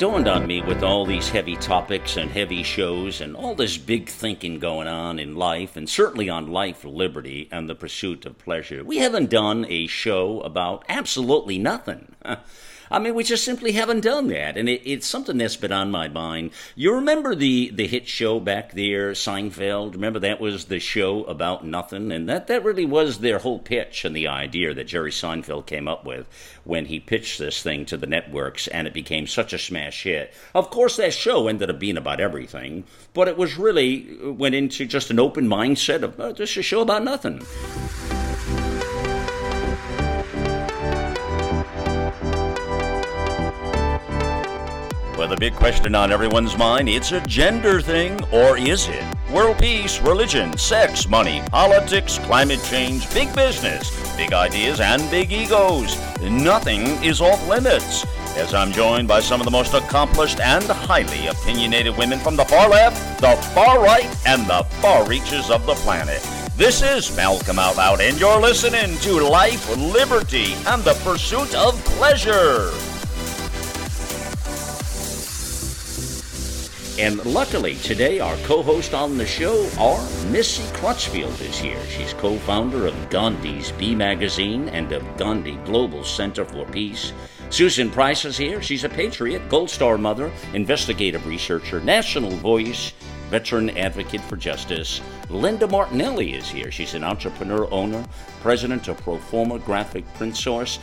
dawned on me with all these heavy topics and heavy shows and all this big thinking going on in life, and certainly on life, liberty, and the pursuit of pleasure. We haven't done a show about absolutely nothing. I mean, we just simply haven't done that, and it, it's something that's been on my mind. You remember the the hit show back there, Seinfeld? Remember that was the show about nothing, and that that really was their whole pitch and the idea that Jerry Seinfeld came up with when he pitched this thing to the networks, and it became such a smash hit. Of course, that show ended up being about everything, but it was really uh, went into just an open mindset of oh, just a show about nothing. The big question on everyone's mind it's a gender thing, or is it? World peace, religion, sex, money, politics, climate change, big business, big ideas, and big egos. Nothing is off limits. As I'm joined by some of the most accomplished and highly opinionated women from the far left, the far right, and the far reaches of the planet. This is Malcolm Out Loud, and you're listening to Life, Liberty, and the Pursuit of Pleasure. And luckily, today our co host on the show, our Missy Crutchfield, is here. She's co founder of Gandhi's Bee Magazine and of Gandhi Global Center for Peace. Susan Price is here. She's a patriot, Gold Star mother, investigative researcher, national voice, veteran advocate for justice. Linda Martinelli is here. She's an entrepreneur, owner, president of Proforma Graphic Print Source.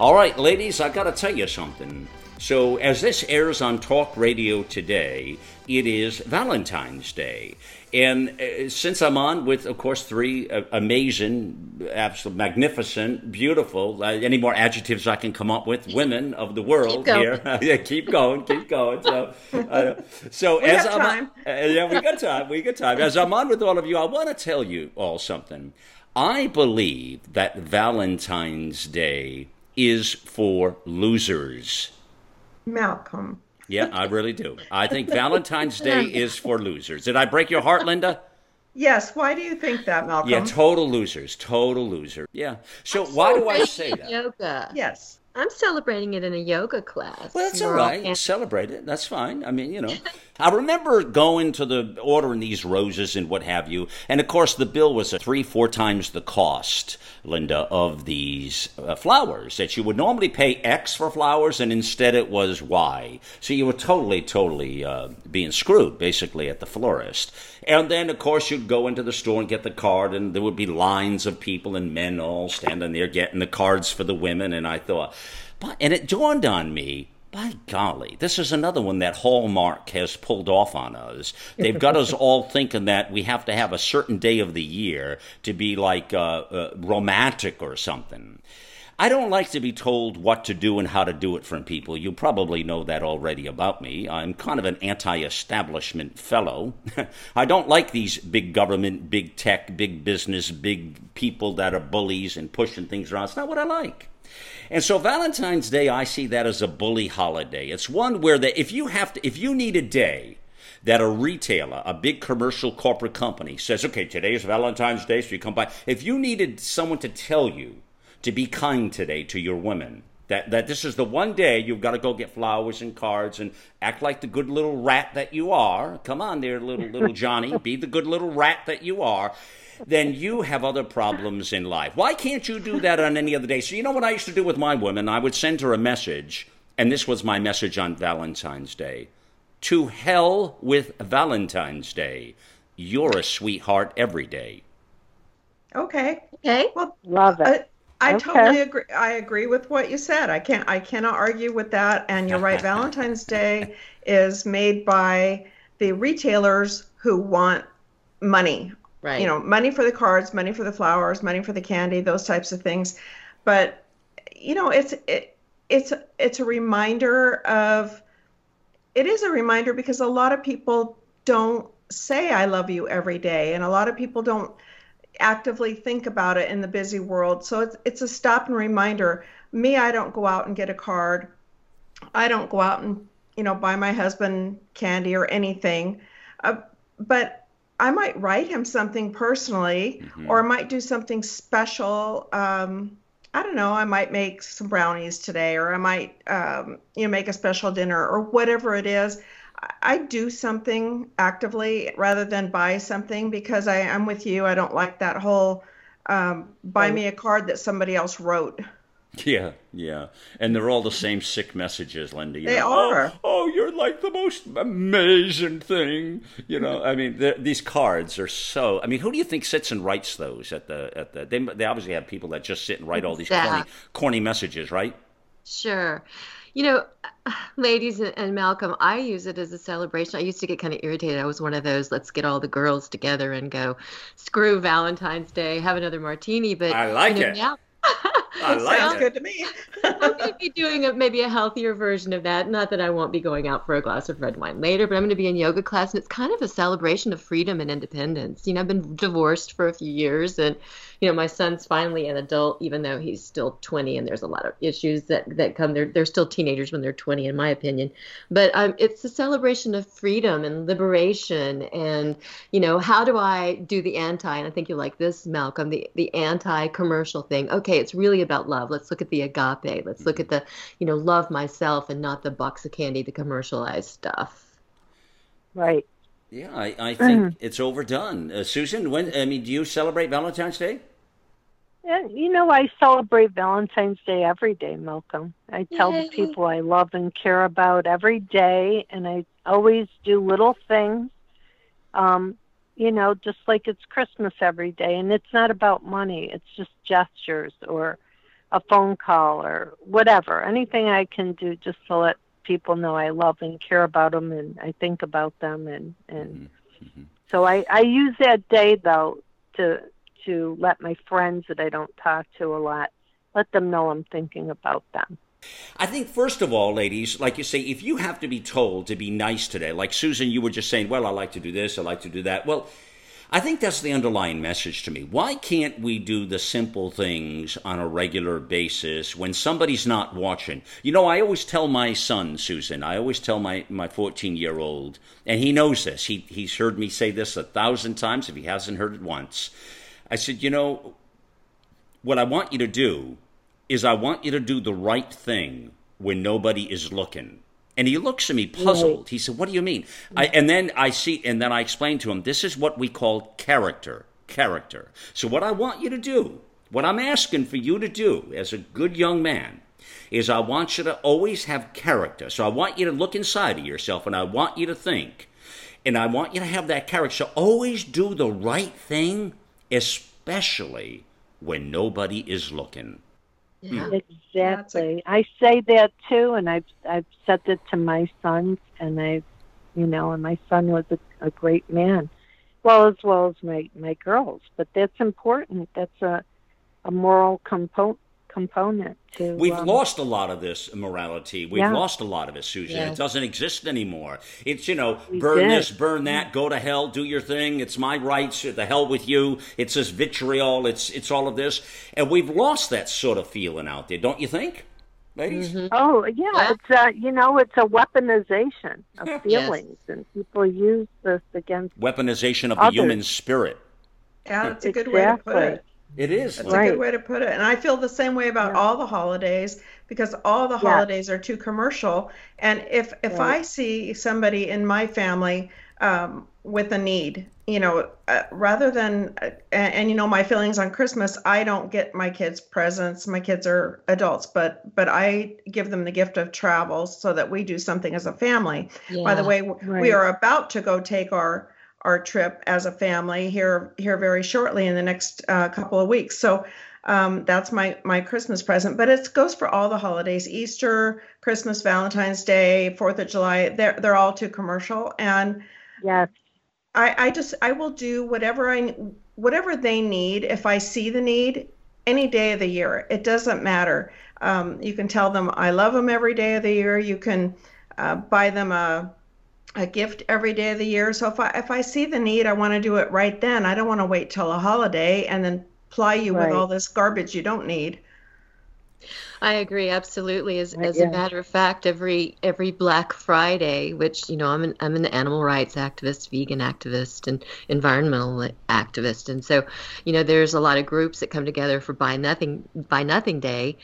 All right, ladies, I got to tell you something. So, as this airs on talk radio today, it is Valentine's Day. And uh, since I'm on with, of course, three uh, amazing, absolute, magnificent, beautiful, uh, any more adjectives I can come up with, women of the world here. yeah, keep going, keep going. So, uh, so we as I'm time. On, uh, yeah, we got time. We got time. As I'm on with all of you, I want to tell you all something. I believe that Valentine's Day is for losers. Malcolm. Yeah, I really do. I think Valentine's Day is for losers. Did I break your heart, Linda? Yes. Why do you think that, Malcolm? Yeah, total losers. Total loser. Yeah. So why do I say that? Yoga. yes. I'm celebrating it in a yoga class. Well, that's all right. and- Celebrate it. That's fine. I mean, you know, I remember going to the ordering these roses and what have you, and of course the bill was a three, four times the cost, Linda, of these uh, flowers. That you would normally pay X for flowers, and instead it was Y. So you were totally, totally uh, being screwed, basically, at the florist. And then, of course, you'd go into the store and get the card, and there would be lines of people and men all standing there getting the cards for the women. And I thought, but, and it dawned on me, by golly, this is another one that Hallmark has pulled off on us. They've got us all thinking that we have to have a certain day of the year to be like uh, uh, romantic or something. I don't like to be told what to do and how to do it from people. You probably know that already about me. I'm kind of an anti establishment fellow. I don't like these big government, big tech, big business, big people that are bullies and pushing things around. It's not what I like. And so Valentine's Day, I see that as a bully holiday. It's one where that if you have to, if you need a day that a retailer, a big commercial corporate company says, okay, today is Valentine's Day, so you come by. If you needed someone to tell you to be kind today to your women, that, that this is the one day you've got to go get flowers and cards and act like the good little rat that you are. Come on there, little little Johnny, be the good little rat that you are. Then you have other problems in life. Why can't you do that on any other day? So you know what I used to do with my woman? I would send her a message, and this was my message on Valentine's Day. To hell with Valentine's Day. You're a sweetheart every day. Okay. Okay. Well, Love it. I, I Okay. totally agree. I agree with what you said. I can't. I cannot argue with that. And you're right. Valentine's Day is made by the retailers who want money. Right. You know, money for the cards, money for the flowers, money for the candy, those types of things. But you know, it's it, it's it's a reminder of. It is a reminder because a lot of people don't say I love you every day, and a lot of people don't actively think about it in the busy world. So it's it's a stop and reminder. Me, I don't go out and get a card. I don't go out and you know buy my husband candy or anything. Uh, but I might write him something personally, or I might do something special. Um, I don't know, I might make some brownies today, or I might, um, you know, make a special dinner, or whatever it is. I, I do something actively rather than buy something because I, I'm with you. I don't like that whole um, buy me a card that somebody else wrote. Yeah, yeah, and they're all the same sick messages, Linda. You They know, are. Oh, oh, you're like the most amazing thing. You know, I mean, these cards are so. I mean, who do you think sits and writes those at the at the? They, they obviously have people that just sit and write all these corny, corny messages, right? Sure. You know, ladies and and Malcolm, I use it as a celebration. I used to get kind of irritated. I was one of those, let's get all the girls together and go screw Valentine's Day, have another martini. But I like you know, it. now- I like Sounds it. good to me. I'm going to be doing a, maybe a healthier version of that. Not that I won't be going out for a glass of red wine later, but I'm going to be in yoga class, and it's kind of a celebration of freedom and independence. You know, I've been divorced for a few years, and you know, my son's finally an adult, even though he's still 20, and there's a lot of issues that that come. They're they're still teenagers when they're 20, in my opinion. But um, it's a celebration of freedom and liberation, and you know, how do I do the anti? And I think you like this, Malcolm, the the anti-commercial thing. Okay, it's really about love. Let's look at the agape. Let's look at the, you know, love myself and not the box of candy, the commercialized stuff. Right. Yeah, I, I think it's overdone. Uh, Susan, when I mean, do you celebrate Valentine's Day? And you know, I celebrate Valentine's Day every day, Malcolm. I tell Yay. the people I love and care about every day, and I always do little things. Um, you know, just like it's Christmas every day, and it's not about money. It's just gestures or a phone call or whatever. Anything I can do just to let people know I love and care about them, and I think about them, and and so I I use that day though to to let my friends that I don't talk to a lot let them know I'm thinking about them. I think, first of all, ladies, like you say, if you have to be told to be nice today, like Susan, you were just saying, well, I like to do this, I like to do that. Well, I think that's the underlying message to me. Why can't we do the simple things on a regular basis when somebody's not watching? You know, I always tell my son, Susan, I always tell my, my 14 year old, and he knows this. He, he's heard me say this a thousand times if he hasn't heard it once. I said, you know, what I want you to do is I want you to do the right thing when nobody is looking. And he looks at me puzzled. He said, What do you mean? I, and then I see, and then I explain to him, This is what we call character. Character. So, what I want you to do, what I'm asking for you to do as a good young man, is I want you to always have character. So, I want you to look inside of yourself and I want you to think. And I want you to have that character. So, always do the right thing, especially when nobody is looking. Yeah. Hmm. Exactly. I say that too, and I've I've said that to my sons, and I, you know, and my son was a, a great man, well as well as my my girls. But that's important. That's a a moral compo- component to. We've um, lost a lot of this morality. We've Yeah. lost a lot of it, Susan. Yeah. It doesn't exist anymore. It's, you know, We burn did. this, burn that, go to hell, do your thing. It's my rights. The hell with you. It's this vitriol. It's, it's all of this. And we've lost that sort of feeling out there, don't you think, ladies? Oh yeah, Yeah. it's a you know it's a weaponization of Yes. feelings, and people use this against. Weaponization of the human spirit. Yeah, that's a good way to put it. It is. That's Right. a good way to put it. And I feel the same way about Yeah. all the holidays because all the Yeah. holidays are too commercial. And if if Right. I see somebody in my family um, with a need, you know, uh, rather than uh, and, and you know my feelings on Christmas, I don't get my kids presents. My kids are adults, but but I give them the gift of travel so that we do something as a family. By the way, w we are about to go take our our trip as a family here here very shortly in the next uh, couple of weeks. So um, that's my my Christmas present. But it goes for all the holidays: Easter, Christmas, Valentine's Day, Fourth of July. They're they're all too commercial, and Yes, I I just I will do whatever I whatever they need if I see the need any day of the year. It doesn't matter. Um, you can tell them I love them every day of the year. You can uh, buy them a a gift every day of the year. So if I if I see the need, I want to do it right then. I don't want to wait till a holiday and then ply you Right. with all this garbage you don't need. I agree absolutely. As, as yeah. a matter of fact, every every Black Friday, which you know, I'm an I'm an animal rights activist, vegan activist, and environmental activist, and so you know, there's a lot of groups that come together for Buy Nothing Buy Nothing Day.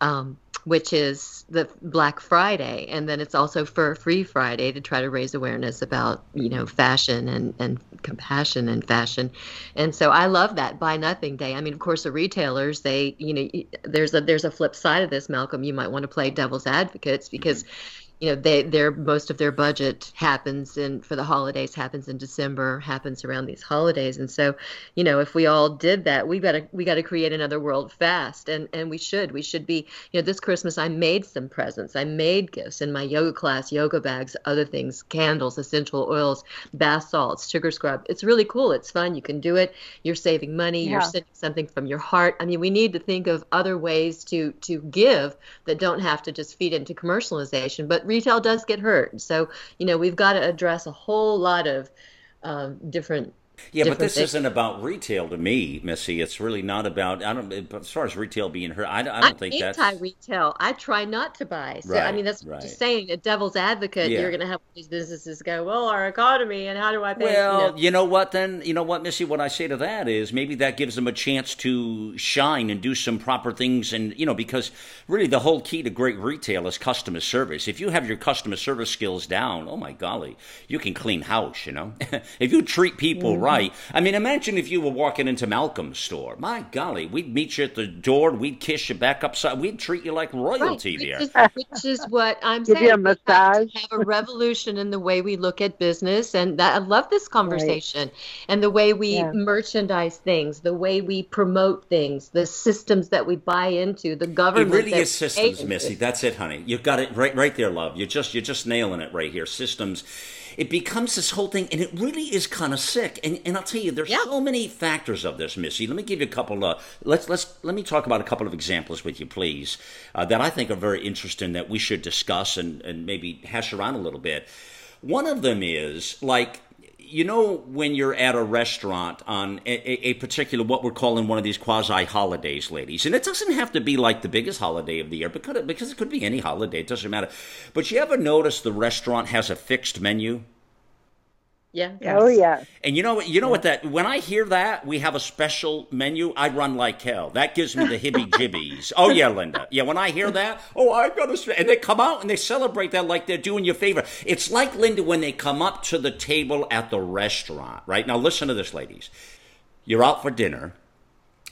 Um, which is the Black Friday, and then it's also Fur Free Friday to try to raise awareness about you know fashion and and compassion and fashion, and so I love that Buy Nothing Day. I mean, of course, the retailers they you know there's a there's a flip side of this, Malcolm. You might want to play devil's advocates because. Mm-hmm you know they their most of their budget happens in for the holidays happens in December happens around these holidays. And so you know if we all did that we got to we got to create another world fast. And and we should we should be you know this Christmas I made some presents. I made gifts in my yoga class yoga bags other things candles essential oils bath salts sugar scrub. It's really cool. It's fun. You can do it. You're saving money. Yeah. you're sending something from your heart. I mean we need to think of other ways to to give that don't have to just feed into commercialization but retail does get hurt. So, you know, we've got to address a whole lot of um, different yeah, but this things. isn't about retail to me, Missy. It's really not about. I don't. As far as retail being hurt, I, I don't I'm think that's anti-retail. I try not to buy. So right, I mean, that's right. just saying. A devil's advocate, yeah. you're going to have these businesses go, well, our economy, and how do I pay? Well, you know? you know what? Then you know what, Missy. What I say to that is maybe that gives them a chance to shine and do some proper things, and you know, because really the whole key to great retail is customer service. If you have your customer service skills down, oh my golly, you can clean house. You know, if you treat people mm-hmm. Right. I mean, imagine if you were walking into Malcolm's store. My golly, we'd meet you at the door, we'd kiss you back upside, we'd treat you like royalty right. there. Which is, which is what I'm Give saying. You a massage. We have, have, a revolution in the way we look at business, and that, I love this conversation, right. and the way we yeah. merchandise things, the way we promote things, the systems that we buy into, the government. It really is systems, Missy. That's it, honey. You've got it right, right there, love. You're just, you're just nailing it right here. Systems it becomes this whole thing, and it really is kind of sick. And, and I'll tell you, there's yeah. so many factors of this, Missy. Let me give you a couple. Of, let's let's let me talk about a couple of examples with you, please, uh, that I think are very interesting that we should discuss and and maybe hash around a little bit. One of them is like you know when you're at a restaurant on a, a, particular what we're calling one of these quasi holidays ladies and it doesn't have to be like the biggest holiday of the year because it, because it could be any holiday it doesn't matter. But you ever notice the restaurant has a fixed menu yeah. Yes. Oh yeah. And you know what? You know yeah. what? That when I hear that we have a special menu, I run like hell. That gives me the hibby jibbies. oh yeah, Linda. Yeah. When I hear that, oh I've gotta. And they come out and they celebrate that like they're doing you a favor. It's like Linda when they come up to the table at the restaurant. Right now, listen to this, ladies. You're out for dinner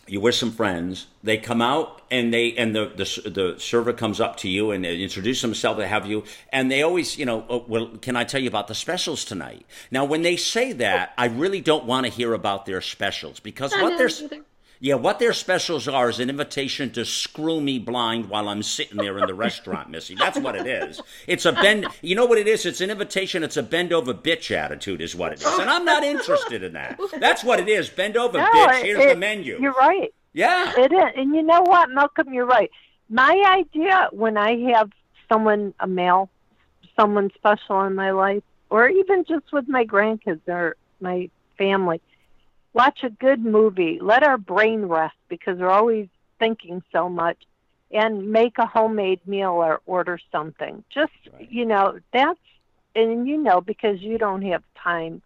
you with some friends. They come out and they and the the, the server comes up to you and introduce themselves to have you. And they always, you know, oh, well, can I tell you about the specials tonight? Now, when they say that, I really don't want to hear about their specials because what they're either. Yeah, what their specials are is an invitation to screw me blind while I'm sitting there in the restaurant, Missy. That's what it is. It's a bend. You know what it is? It's an invitation. It's a bend over bitch attitude, is what it is. And I'm not interested in that. That's what it is. Bend over no, bitch. Here's it, the menu. You're right. Yeah. It is. And you know what, Malcolm? You're right. My idea when I have someone, a male, someone special in my life, or even just with my grandkids or my family, watch a good movie, let our brain rest because we're always thinking so much, and make a homemade meal or order something. Just, right. you know, that's, and you know, because you don't have time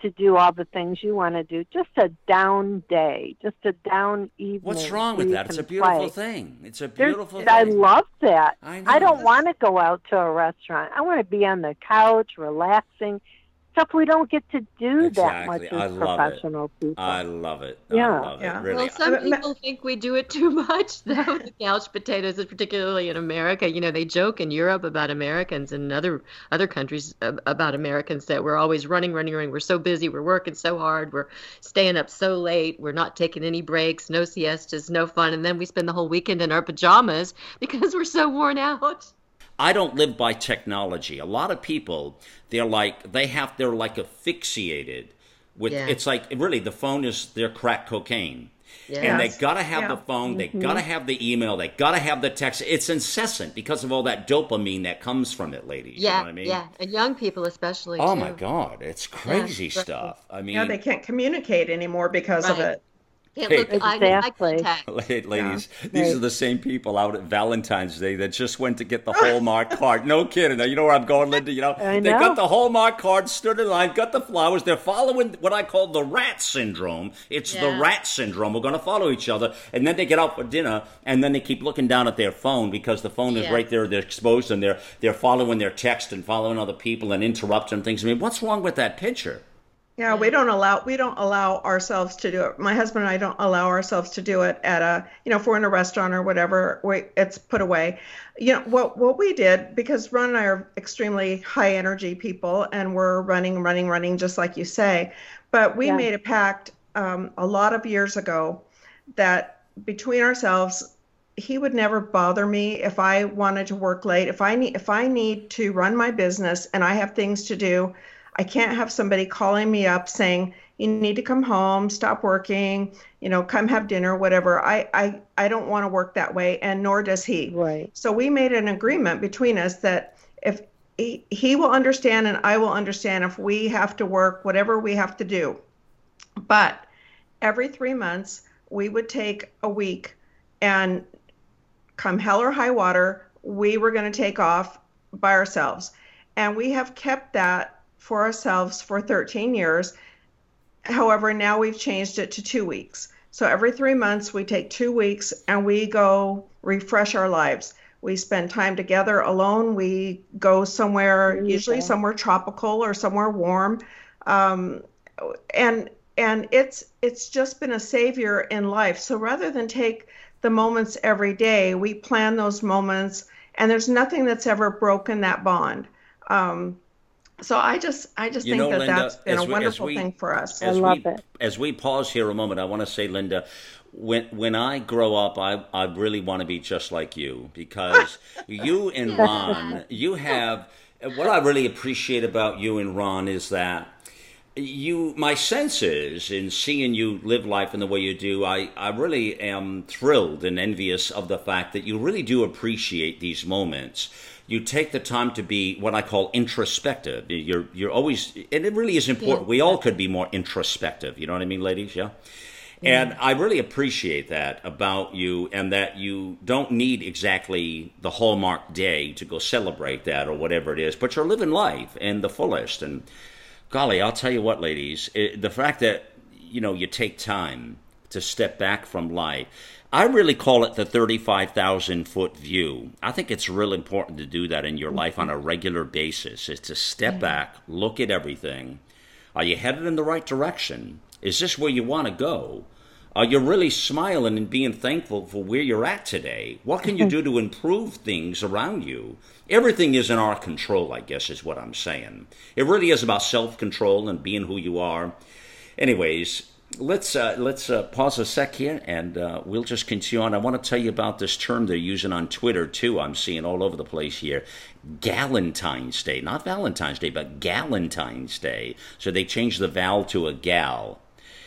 to do all the things you want to do. Just a down day, just a down evening. What's wrong with that? It's a beautiful play. thing. It's a beautiful There's, thing. I love that. I, I don't want to go out to a restaurant. I want to be on the couch, relaxing stuff we don't get to do exactly. that much as professional it. people. I love it. Yeah. I love yeah. It, really. Well, some people think we do it too much, though. the couch potatoes, particularly in America. You know, they joke in Europe about Americans and other other countries about Americans that we're always running, running, running. We're so busy. We're working so hard. We're staying up so late. We're not taking any breaks. No siestas. No fun. And then we spend the whole weekend in our pajamas because we're so worn out. I don't live by technology. A lot of people, they're like they have they're like asphyxiated with yeah. it's like really the phone is their crack cocaine. Yes. And they gotta have yeah. the phone, they mm-hmm. gotta have the email, they gotta have the text. It's incessant because of all that dopamine that comes from it, ladies. Yeah, you know I mean? yeah, and young people especially. Oh too. my God, it's crazy yeah. stuff. I mean, yeah, they can't communicate anymore because right. of it. Can't Hey. look eye to eye Exactly. contact. Ladies, Yeah. these Right. are the same people out at Valentine's Day that just went to get the Hallmark card. No kidding. Now, you know where I'm going, Linda? You know, I they know. got the Hallmark card, stood in line, got the flowers. They're following what I call the rat syndrome. It's the rat syndrome. We're going to follow each other. And then they get out for dinner, and then they keep looking down at their phone because the phone is Yeah. right there. They're exposed, and they're, they're following their text and following other people and interrupting things. I mean, what's wrong with that picture? Yeah, we don't allow we don't allow ourselves to do it. My husband and I don't allow ourselves to do it at a you know if we're in a restaurant or whatever. We, it's put away. You know what what we did because Ron and I are extremely high energy people and we're running running running just like you say. But we Yeah. made a pact um, a lot of years ago that between ourselves he would never bother me if I wanted to work late. If I need if I need to run my business and I have things to do, I can't have somebody calling me up saying you need to come home, stop working, you know, come have dinner, whatever. I I I don't want to work that way and nor does he. Right. So we made an agreement between us that if he, he will understand and I will understand if we have to work whatever we have to do. But every 3 months we would take a week and come hell or high water, we were going to take off by ourselves. And we have kept that for ourselves for 13 years. However, now we've changed it to two weeks. So every three months, we take two weeks and we go refresh our lives. We spend time together alone. We go somewhere, usually somewhere tropical or somewhere warm. Um, and and it's it's just been a savior in life. So rather than take the moments every day, we plan those moments, and there's nothing that's ever broken that bond. Um, so I just I just You think know, that Linda, that's been a we- wonderful we- thing for us. I love we, it. As we pause here a moment, I want to say, Linda, when when I grow up, I I really want to be just like you because you and Ron, you have what I really appreciate about you and Ron is that you my senses in seeing you live life in the way you do i i really am thrilled and envious of the fact that you really do appreciate these moments you take the time to be what i call introspective you're you're always and it really is important Yeah. we all could be more introspective you know what i mean ladies yeah and I really appreciate that about you, and that you don't need exactly the Hallmark day to go celebrate that or whatever it is, but you're living life in the fullest. And golly, I'll tell you what, ladies, it, the fact that you know you take time to step back from life. I really call it the 35,000 foot view. I think it's really important to do that in your mm-hmm. life on a regular basis is to step back, look at everything. Are you headed in the right direction? Is this where you want to go? Are you really smiling and being thankful for where you're at today? What can you mm-hmm. do to improve things around you? Everything is in our control, I guess, is what I'm saying. It really is about self control and being who you are. Anyways, let's uh, let's uh, pause a sec here, and uh, we'll just continue on. I want to tell you about this term they're using on Twitter too. I'm seeing all over the place here. Galentine's Day, not Valentine's Day, but Galentine's Day. So they changed the val to a gal.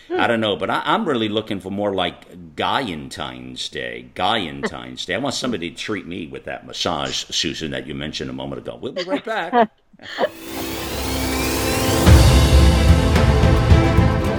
I don't know, but I, I'm really looking for more like Guyentine's Day. Guyentine's Day. I want somebody to treat me with that massage, Susan, that you mentioned a moment ago. We'll be right back.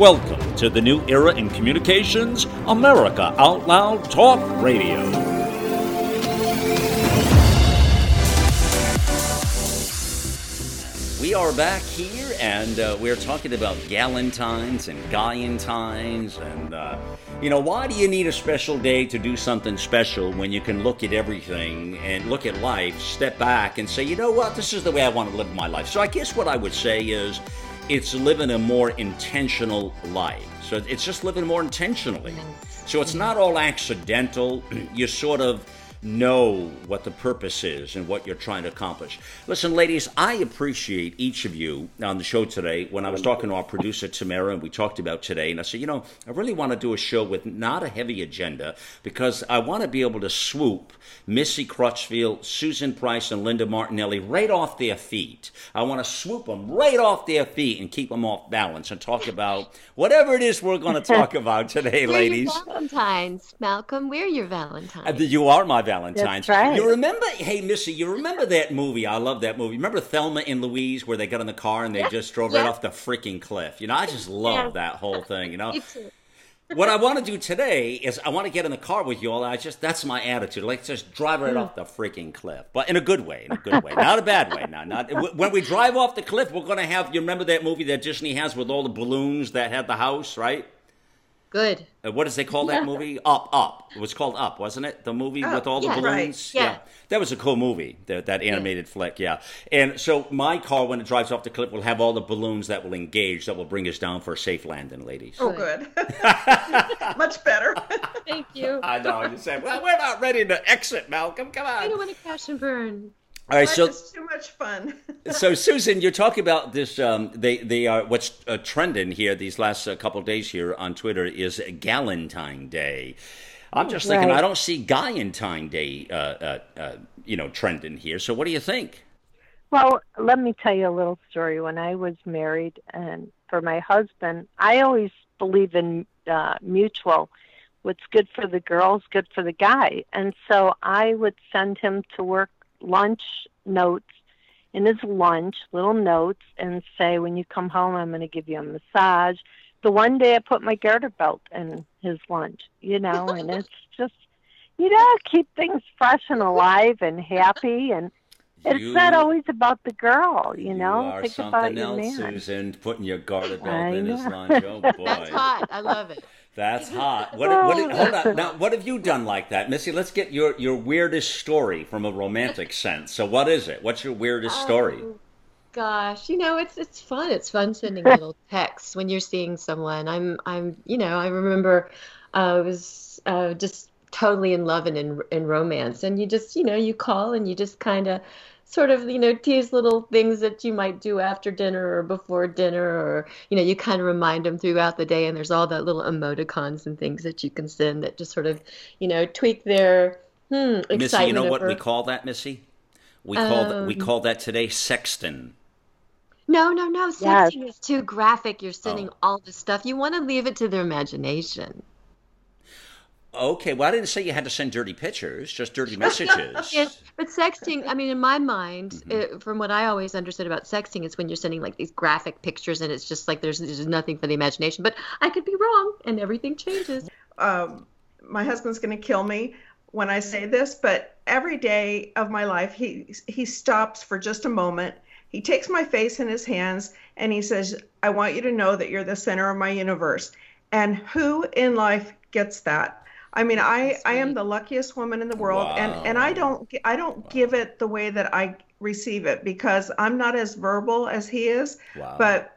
Welcome to the new era in communications, America Out Loud Talk Radio. We are back here, and uh, we're talking about Galentines and Guyentines, and uh, you know, why do you need a special day to do something special when you can look at everything and look at life, step back, and say, you know what, this is the way I want to live my life. So I guess what I would say is, it's living a more intentional life. So it's just living more intentionally. So it's not all accidental. You sort of know what the purpose is and what you're trying to accomplish. Listen, ladies, I appreciate each of you on the show today. When I was talking to our producer, Tamara, and we talked about today, and I said, you know, I really want to do a show with not a heavy agenda because I want to be able to swoop Missy Crutchfield, Susan Price, and Linda Martinelli right off their feet. I want to swoop them right off their feet and keep them off balance and talk about whatever it is we're going to talk about today, ladies. Valentines, Malcolm. We're your Valentines. Uh, You are my Valentine's. Right. You remember, hey, Missy, you remember that movie? I love that movie. Remember Thelma and Louise where they got in the car and they just drove right off the freaking cliff? You know, I just love Yeah. that whole thing, you know? What I want to do today is I want to get in the car with you all. I just, that's my attitude. Like, just drive right off the freaking cliff. But in a good way, in a good way. Not a bad way. Now, not, when we drive off the cliff, we're going to have, you remember that movie that Disney has with all the balloons that had the house, right? Good. Uh, what does they call that movie? Up, Up. It was called Up, wasn't it? The movie with all the balloons. Right, yeah. that was a cool movie. That, that animated flick. Yeah. And so my car, when it drives off the cliff, will have all the balloons that will engage, that will bring us down for a safe landing, ladies. Oh, good. Much better. Thank you. I know. You said, well, we're not ready to exit, Malcolm. Come on. I don't want to crash and burn. All right. So, is too much fun. so Susan, you're talking about this. Um, they they are what's uh, trending here these last uh, couple days here on Twitter is Galentine Day. I'm just thinking Right. I don't see Guyentine Day, uh, uh, uh, you know, trending here. So what do you think? Well, let me tell you a little story. When I was married, and for my husband, I always believe in uh, mutual. What's good for the girls, good for the guy. And so I would send him to work lunch notes in his lunch, little notes, and say, when you come home, I'm going to give you a massage. The one day I put my garter belt in his lunch, you know, and it's just, you know, keep things fresh and alive and happy. And it's You- not always about the girl, you know. you are Think something about your else, man. Susan. Putting your garter belt I in his lunch. Oh boy, That's hot. I love it. That's hot. What, what, hold on. Now, what have you done like that, Missy? Let's get your your weirdest story from a romantic sense. So, what is it? What's your weirdest story? Oh, gosh, you know, it's it's fun. It's fun sending little texts when you're seeing someone. I'm I'm you know, I remember uh, I was uh, just totally in love and in in romance, and you just you know you call and you just kind of sort of you know tease little things that you might do after dinner or before dinner or you know you kind of remind them throughout the day and there's all that little emoticons and things that you can send that just sort of you know tweak their hmm excitement Missy, you know what we call that, Missy? We call that, we Um, call that today sexting. No, no, no. Yes. Sexting is too graphic. You're sending Oh. all this stuff. You want to leave it to their imagination. Okay, well, I didn't say you had to send dirty pictures, just dirty messages. Yes, but sexting, I mean, in my mind, Mm-hmm. uh from what I always understood about sexting, it's when you're sending like these graphic pictures and it's just like there's, there's nothing for the imagination. But I could be wrong and everything changes. um, my husband's going to kill me when I say this, but every day of my life, he he stops for just a moment. He takes my face in his hands and he says, "I want you to know that you're the center of my universe." And who in life gets that? I mean, I I am the luckiest woman in the world, and and I don't I don't give it the way that I receive it because I'm not as verbal as he is. Wow. But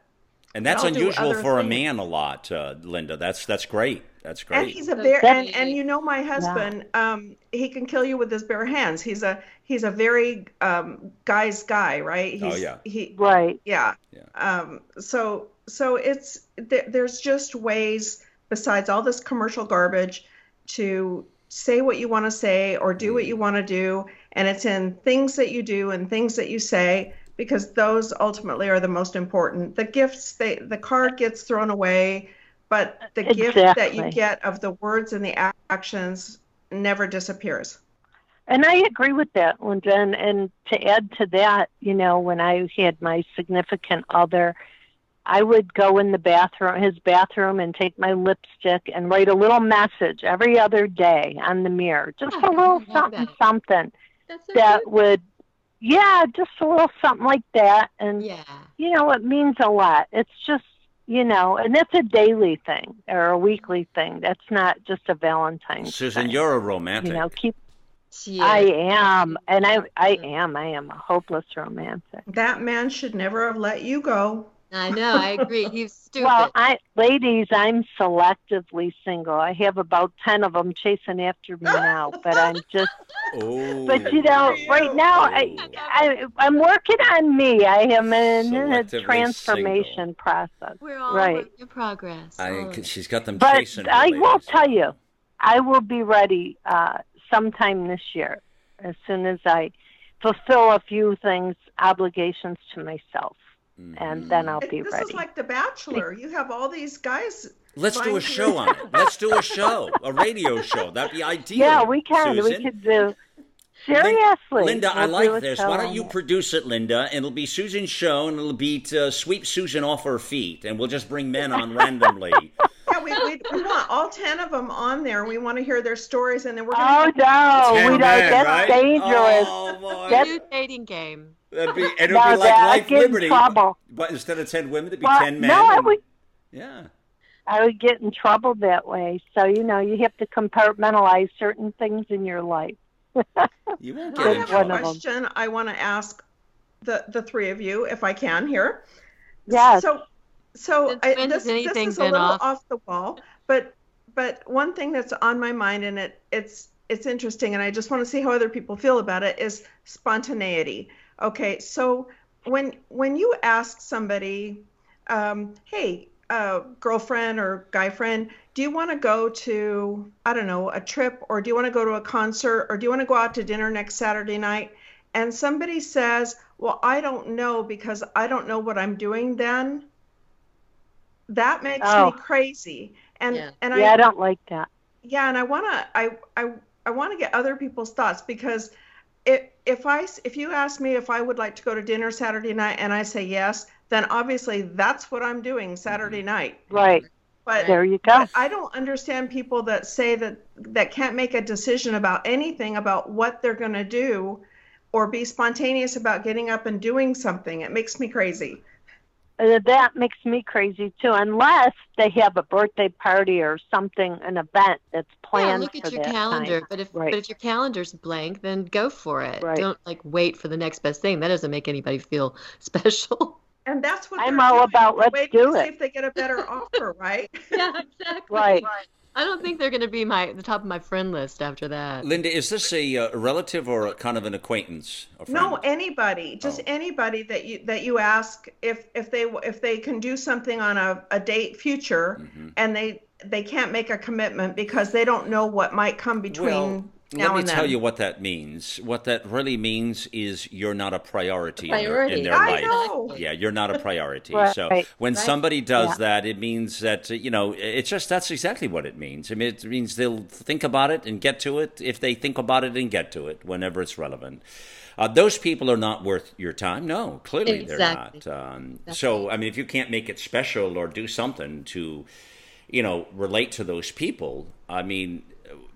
and that's unusual other for a man a lot, uh, Linda. That's that's great. That's great. And great. he's a So very and, and you know my husband, um, he can kill you with his bare hands. He's a he's a very um, guy's guy, right? He's, Oh, yeah. He Right. yeah. Yeah. Um, so so it's th- there's just ways besides all this commercial garbage to say what you want to say or do Mm. what you want to do, and it's in things that you do and things that you say because those ultimately are the most important. The gifts, they the card gets thrown away, but the gift that you get of the words and the actions never disappears. And I agree with that, Linda. And, and to add to that, you know, when I had my significant other, I would go in the bathroom, his bathroom, and take my lipstick and write a little message every other day on the mirror, just Yeah, a little something, that. something so that cute. would, yeah, just a little something like that. And Yeah. you know, it means a lot. It's just, you know, and that's a daily thing or a weekly thing. That's not just a Valentine's. Susan, thing. you're a romantic. you know, keep. She I am, and I, I am, I am a hopeless romantic. That man should never have let you go. I know. I agree. He's stupid. Well, I, ladies, I'm selectively single. I have about ten of them chasing after me now, but I'm just. Oh. But you know, right now, I, I I'm working on me. I am in a transformation single. process. We're all right. in progress. I, all of it. she's got them But chasing. her, I will tell you, I will be ready uh, sometime this year, as soon as I fulfill a few things, obligations to myself, and mm-hmm. then I'll be this ready. is like The Bachelor. You have all these guys. Let's do a show your- on it. Let's do a show, a radio show. That'd be ideal. yeah, we can. Susan. We could do. Seriously, Linda, I like do this. Why don't you it. produce it, Linda? And it'll be Susan's show, and it'll be to sweep Susan off her feet, and we'll just bring men on randomly. Yeah, we, we, we want all 10 of them on there. We want to hear their stories, and then we're going to. Oh, no, we don't. men, That's right? dangerous. Oh, boy. That's- New dating game. That'd be, and it'll No, be like Life I'd in Liberty. trouble. But instead of 10 women, it'd be Well, 10 men. no, I and- would. Yeah. I would get in trouble that way. So you know, you have to compartmentalize certain things in your life. You won't I get in have one a of trouble. question I want to ask the, the three of you, if I can, here. Yes. So, so I, this, this is a little off? off? the wall, but but one thing that's on my mind, and it it's it's interesting, and I just want to see how other people feel about it, is spontaneity. Okay, so when when you ask somebody, um, hey, uh, girlfriend or guy friend, do you want to go to I don't know a trip, or do you want to go to a concert, or do you want to go out to dinner next Saturday night? And somebody says, well, I don't know because I don't know what I'm doing then. That makes Oh. me crazy. And Yeah. and yeah, I I don't like that. yeah, and I want to I I I want to get other people's thoughts because if if I if you ask me if I would like to go to dinner Saturday night and I say yes, then obviously that's what I'm doing Saturday mm-hmm. night. Right But there, you go. I don't understand people that say that that can't make a decision about anything about what they're going to do or be spontaneous about getting up and doing something. It makes me crazy. Uh, that makes me crazy too. Unless they have a birthday party or something, an event that's planned. Yeah, planned look for at your that calendar. time. But if Right. but if your calendar's blank, then go for it. Right. Don't like wait for the next best thing. That doesn't make anybody feel special. And that's what I'm all doing. about let's waiting do to it. See if they get a better offer, right? yeah, exactly. Right. I don't think they're going to be my the top of my friend list after that. Linda, is this a, uh, relative or a kind of an acquaintance? No, anybody, just Oh. anybody that you that you ask if if they if they can do something on a, a date future, Mm-hmm. and they they can't make a commitment because they don't know what might come between Well, now let me and tell then. you what that means. What that really means is you're not a priority, in their, Priority. in their I life. know. Yeah, you're not a priority. Right. So when Right. somebody does Yeah. that, it means that you know it's just that's exactly what it means. I mean, it means they'll think about it and get to it if they think about it and get to it whenever it's relevant. Uh, those people are not worth your time. No, clearly Exactly. they're not. Um, so I mean, if you can't make it special or do something to, you know, relate to those people, I mean,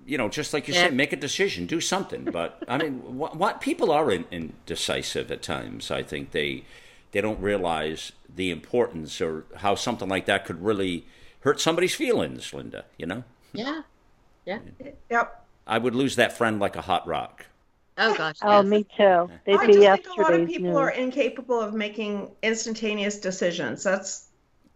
you know, just like you Yeah. said, make a decision, do something. But I mean, what, what people are in, indecisive at times. I think they they don't realize the importance or how something like that could really hurt somebody's feelings. Linda, you know, Yeah. Yeah. Yep. I would lose that friend like a hot rock. Oh gosh. Oh, me too. They'd I be just think a lot of people news. are incapable of making instantaneous decisions. That's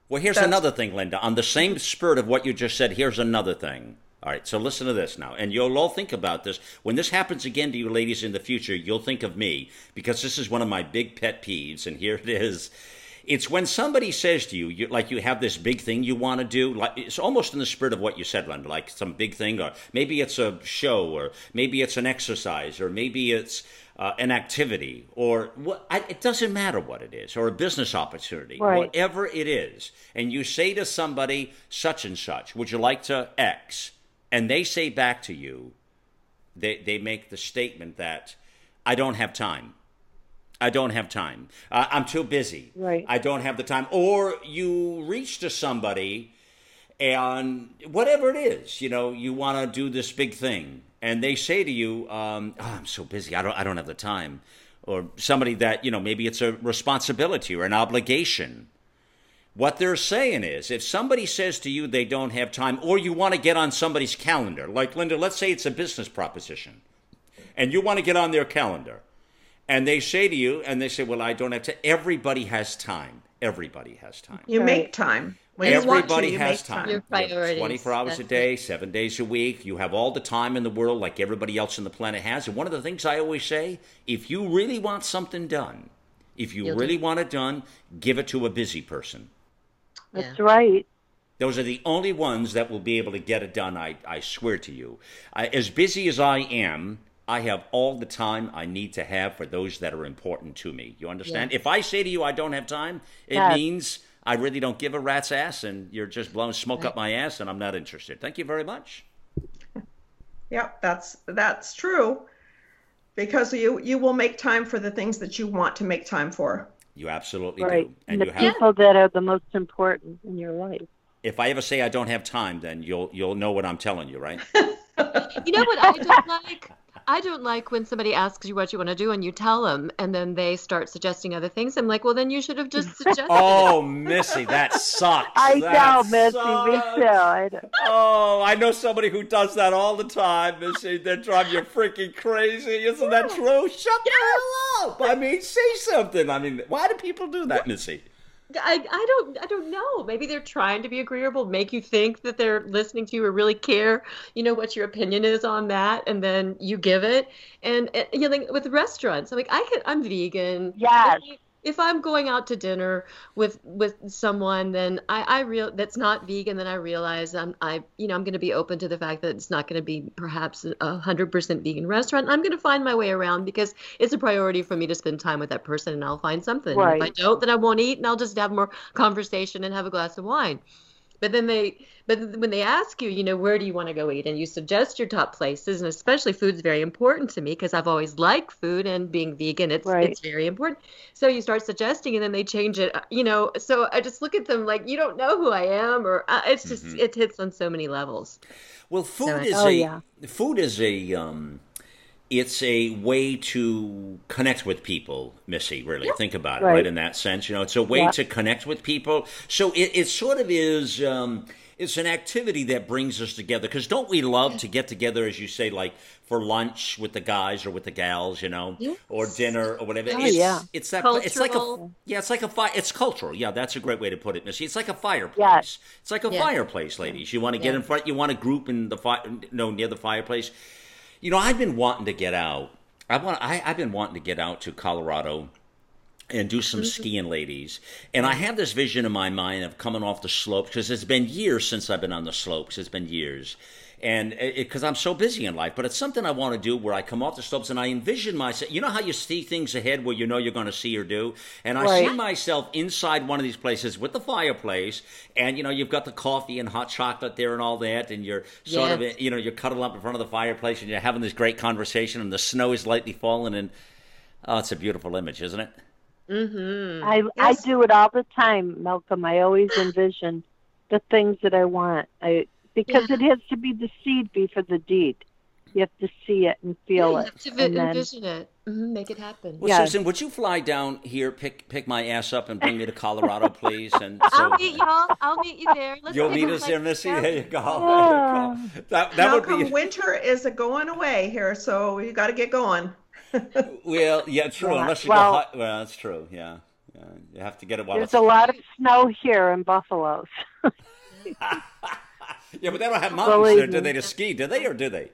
Well, here's That's- another thing, Linda. On the same spirit of what you just said, here's another thing. All right, so listen to this now, and you'll all think about this. When this happens again to you ladies in the future, you'll think of me because this is one of my big pet peeves, and here it is. It's when somebody says to you, you like you have this big thing you want to do, like it's almost in the spirit of what you said, Linda, like some big thing, or maybe it's a show, or maybe it's an exercise, or maybe it's uh, an activity, or what? I, it doesn't matter what it is, or a business opportunity, Right. whatever it is, and you say to somebody such and such, would you like to X? And they say back to you, they, they make the statement that I don't have time. I don't have time. Uh, I'm too busy. Right. I don't have the time. Or you reach to somebody and whatever it is, you know, you want to do this big thing, and they say to you, um, oh, "I'm so busy. I don't. I don't have the time." Or somebody that you know, maybe it's a responsibility or an obligation. What they're saying is, if somebody says to you they don't have time, or you want to get on somebody's calendar, like Linda, let's say it's a business proposition, and you want to get on their calendar, and they say to you, and they say, "Well, I don't have to." Everybody has time. Everybody has time. You Right. make time. When you want to, Everybody you has make time. Your You 24 hours a That's day, seven days a week. You have all the time in the world like everybody else on the planet has. And one of the things I always say if you really want something done, if you You'll do really want it done, give it to a busy person. That's right. Those are the only ones that will be able to get it done, I, I swear to you. I, as busy as I am, I have all the time I need to have for those that are important to me. You understand? If I say to you I don't have time, it Yes. means I really don't give a rat's ass and you're just blowing smoke up my ass and I'm not interested. Thank you very much. Yep, that's that's true. Because you you will make time for the things that you want to make time for. You absolutely Right. do. And And the you have people that are the most important in your life. if I ever say I don't have time, then you'll you'll know what I'm telling you, right? You know what I don't like? I don't like when somebody asks you what you want to do and you tell them, and then they start suggesting other things. I'm like, well, then you should have just suggested. oh, Missy, that sucks. I That know, Missy. Me sucks. too. I know. Oh, I know somebody who does that all the time. Missy. They drive you freaking crazy. Isn't that true? Shut the hell up. I mean, say something. I mean, why do people do that, Missy? I, I don't I don't know. Maybe they're trying to be agreeable, make you think that they're listening to you or really care, you know, what your opinion is on that, and then you give it. And, and you know, like with restaurants, I'm like, I can, I'm vegan. Yes. If I'm going out to dinner with with someone, then I, I real that's not vegan, then I realize I'm I you know I'm going to be open to the fact that it's not going to be perhaps a hundred percent vegan restaurant. I'm going to find my way around because it's a priority for me to spend time with that person, and I'll find something. And If I don't, then I won't eat, and I'll just have more conversation and have a glass of wine. But then they, but when they ask you, you know, where do you want to go eat, and you suggest your top places, and especially food's very important to me because I've always liked food, and being vegan, it's Right. it's very important. So you start suggesting, and then they change it, uh, you know. So I just look at them like you don't know who I am, or uh, it's just Mm-hmm. it hits on so many levels. Well, food So- is Oh, a yeah. food is a um, it's a way to connect with people, Missy. Really, think about it, right. Right. In that sense, you know, it's a way Yeah. to connect with people. So it, it sort of is. Um, it's an activity that brings us together because don't we love to get together, as you say, like for lunch with the guys or with the gals, you know, Yes. or dinner or whatever. Oh, it's, yeah. it's that. It's like a Cultural. yeah, it's like a fire. It's cultural. Yeah, that's a great way to put it, Missy. It's like a fireplace. Yes. It's like a Yeah. fireplace, ladies. You want to get in front. You want to group in the fire, no, near the fireplace. You know, I've been wanting to get out. I want. I, I've been wanting to get out to Colorado and do some mm-hmm. skiing, ladies. And I have this vision in my mind of coming off the slopes because it's been years since I've been on the slopes. It's been years. And because I'm so busy in life, but it's something I want to do where I come off the slopes and I envision myself. You know how you see things ahead where you know you're going to see or do? And I see myself inside one of these places with the fireplace, and you know, you've got the coffee and hot chocolate there and all that, and you're sort Yes. of, you know, you're cuddled up in front of the fireplace and you're having this great conversation, and the snow is lightly falling, and oh, it's a beautiful image, isn't it? Mm-hmm. I I do it all the time, Malcolm. I always envision the things that I want. I because Yeah. it has to be the seed before the deed. You have to see it and feel you it. have to vi- and then- envision it, hmm make it happen. Well, Yeah. Susan, would you fly down here, pick pick my ass up, and bring me to Colorado, please? And I'll meet y'all. I'll meet you there. Let's You'll meet us like- there, Missy. Yeah. There you go. Oh. There you go. That that would Malcolm, be winter is a going away here, so you got to get going. well, yeah, true. Yeah, Unless you well- go hot. Well, that's true. Yeah, yeah. You have to get it while There's it's a lot of snow here in Buffalo. yeah, but they don't have mountains Believe there, do they? To ski, do they, or do they?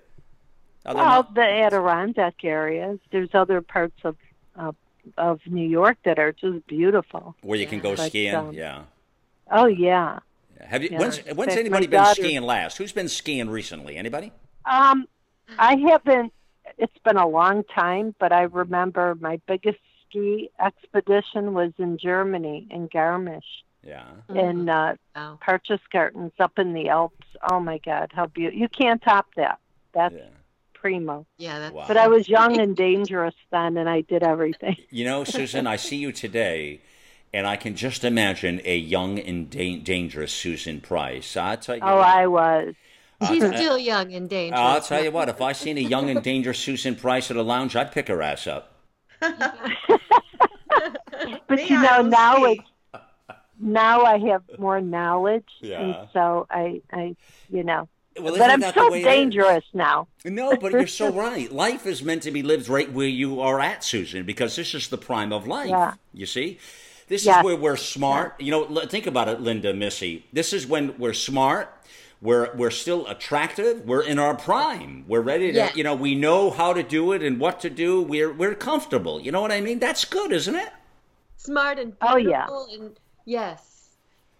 Are Well, the Adirondack areas. There's other parts of of, of New York that are just beautiful. where you can go But, skiing? um, yeah. Oh yeah. Have you? yeah. When's, when's fact, anybody been daughter- skiing last? Who's been skiing recently? Anybody? Um, I haven't. It's been a long time, but I remember my biggest ski expedition was in Germany in Garmisch Yeah. in uh, Wow. Purchase Gardens up in the Alps. Oh my God, how beautiful! You can't top that. That's Yeah. primo. Yeah, that's Wow. But I was young and dangerous then, and I did everything. You know, Susan, I see you today, and I can just imagine a young and da- dangerous Susan Price. I tell you. Oh, what, I was. She's I- still young and dangerous. I'll tell you what. If I seen a young and dangerous Susan Price at a lounge, I'd pick her ass up. But Me, you I know, now ski. it's now I have more knowledge, Yeah. and so I, I, you know, Well, but I'm isn't that the so way it is? dangerous now. No, but you're so right. Life is meant to be lived right where you are at, Susan, because this is the prime of life. Yeah. You see? This Yes. is where we're smart. You know, think about it, Linda, Missy. This is when we're smart. We're, we're still attractive. We're in our prime. We're ready to, Yeah. you know, we know how to do it and what to do. We're, we're comfortable. You know what I mean? That's good, isn't it? Smart and Oh, yeah. and yes.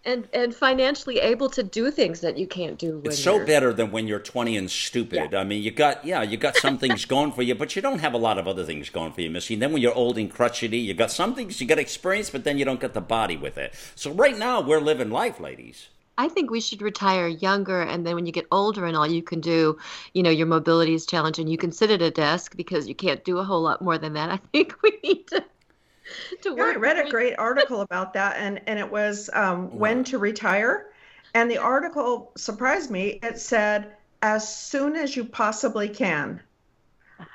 And and financially able to do things that you can't do when It's so you're better than when you're 20 and stupid. I mean, you got yeah, you got some things going for you, but you don't have a lot of other things going for you, Missy. And then when you're old and crotchety, you got some things you got experience, but then you don't get the body with it. So right now we're living life, ladies. I think we should retire younger, and then when you get older and all you can do, you know, your mobility is challenged, and you can sit at a desk because you can't do a whole lot more than that. I think we need to to Yeah, I read a great article about that, and and it was um, when to retire, and the article surprised me. It said as soon as you possibly can.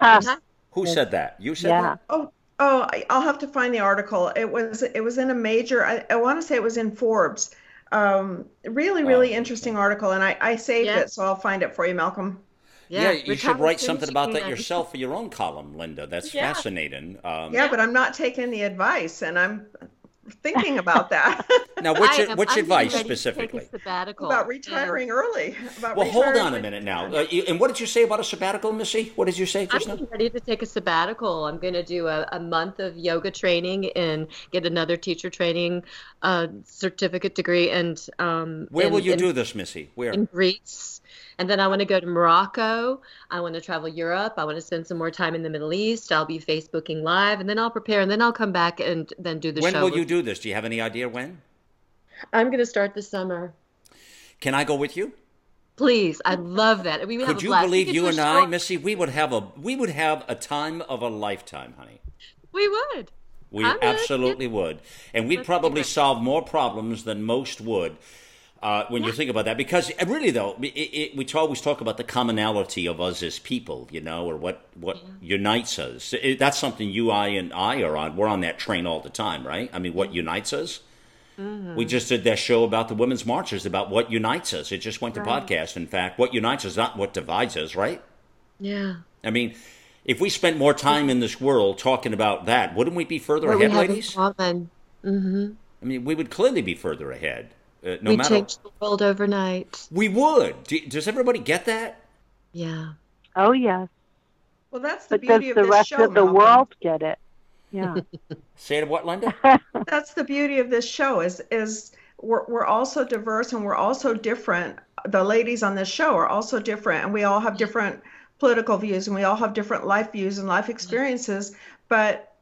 Huh. Who said that? You said Yeah. that? Oh, oh, I- I'll have to find the article. It was it was in a major. I, I want to say it was in Forbes. Um, really, really Oh, interesting article, and I I saved Yeah. it, so I'll find it for you, Malcolm. Yeah, you should write something about that yourself for your own column, Linda. That's Yeah. fascinating. Um, Yeah, but I'm not taking the advice, and I'm thinking about that. Now, which am- which I'm advice ready to take a specifically? sabbatical. about retiring early. About Well, hold on a minute now. Uh, you, and what did you say about a sabbatical, Missy? What did you say I'm just now? ready to take a sabbatical. I'm going to do a, a month of yoga training and get another teacher training uh, certificate degree. And um, Where in- will you in- do this, Missy? Where? in Greece. And then I want to go to Morocco. I want to travel Europe. I want to spend some more time in the Middle East. I'll be Facebooking live, and then I'll prepare, and then I'll come back and then do the When show. When will you do this? Do you have any idea when? I'm going to start this summer. Can I go with you? Please, I'd love that. We would Could you. Believe you and I, Missy? We would have a we would have a time of a lifetime, honey. We would. We I would, absolutely would, and we'd Let's probably solve more problems than most would. Uh, when you think about that, because uh, really though, it, it, we always talk about the commonality of us as people, you know, or what what unites us. It, that's something you, I, and I are on. We're on that train all the time, right? I mean, what unites us? Mm-hmm. We just did that show about the women's marches, about what unites us. It just went to podcast. In fact, what unites us, is not what divides us, right? Yeah. I mean, if we spent more time in this world talking about that, wouldn't we be further What ahead, ladies? Mm-hmm. I mean, we would clearly be further ahead. Uh, no we matter. changed the world overnight. We would. Do, does everybody get that? Yeah. Oh yes. Well, that's the But does beauty of the this rest show. of the Malcolm. world get it? Yeah. Say it what, Linda? That's the beauty of this show. Is is we're we're also diverse and we're also different. The ladies on this show are also different, and we all have different political views, and we all have different life views and life experiences. But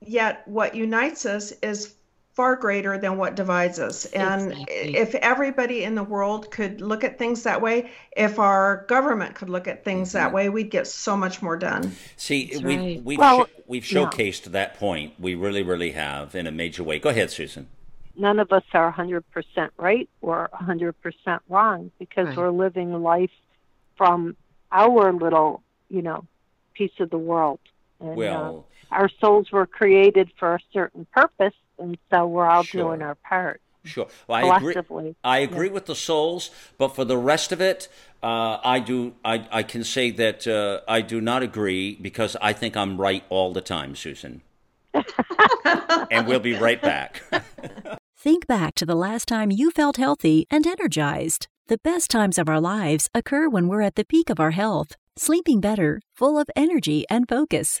yet, what unites us is far greater than what divides us. And Exactly. if everybody in the world could look at things that way, if our government could look at things that way, we'd get so much more done. See, That's we've right. we've Well, sho- we've yeah. showcased that point. We really, really have in a major way. Go ahead, Susan. None of us are 100% right or 100% wrong because Right. we're living life from our little, you know, piece of the world. And, uh, Well, our souls were created for a certain purpose, and so we're all Sure. doing our part sure. Well, I agree. I agree with the souls, but for the rest of it, uh, I do. I, I can say that uh, I do not agree because I think I'm right all the time, Susan. and we'll be right back. Think back to the last time you felt healthy and energized. The best times of our lives occur when we're at the peak of our health, sleeping better, full of energy and focus.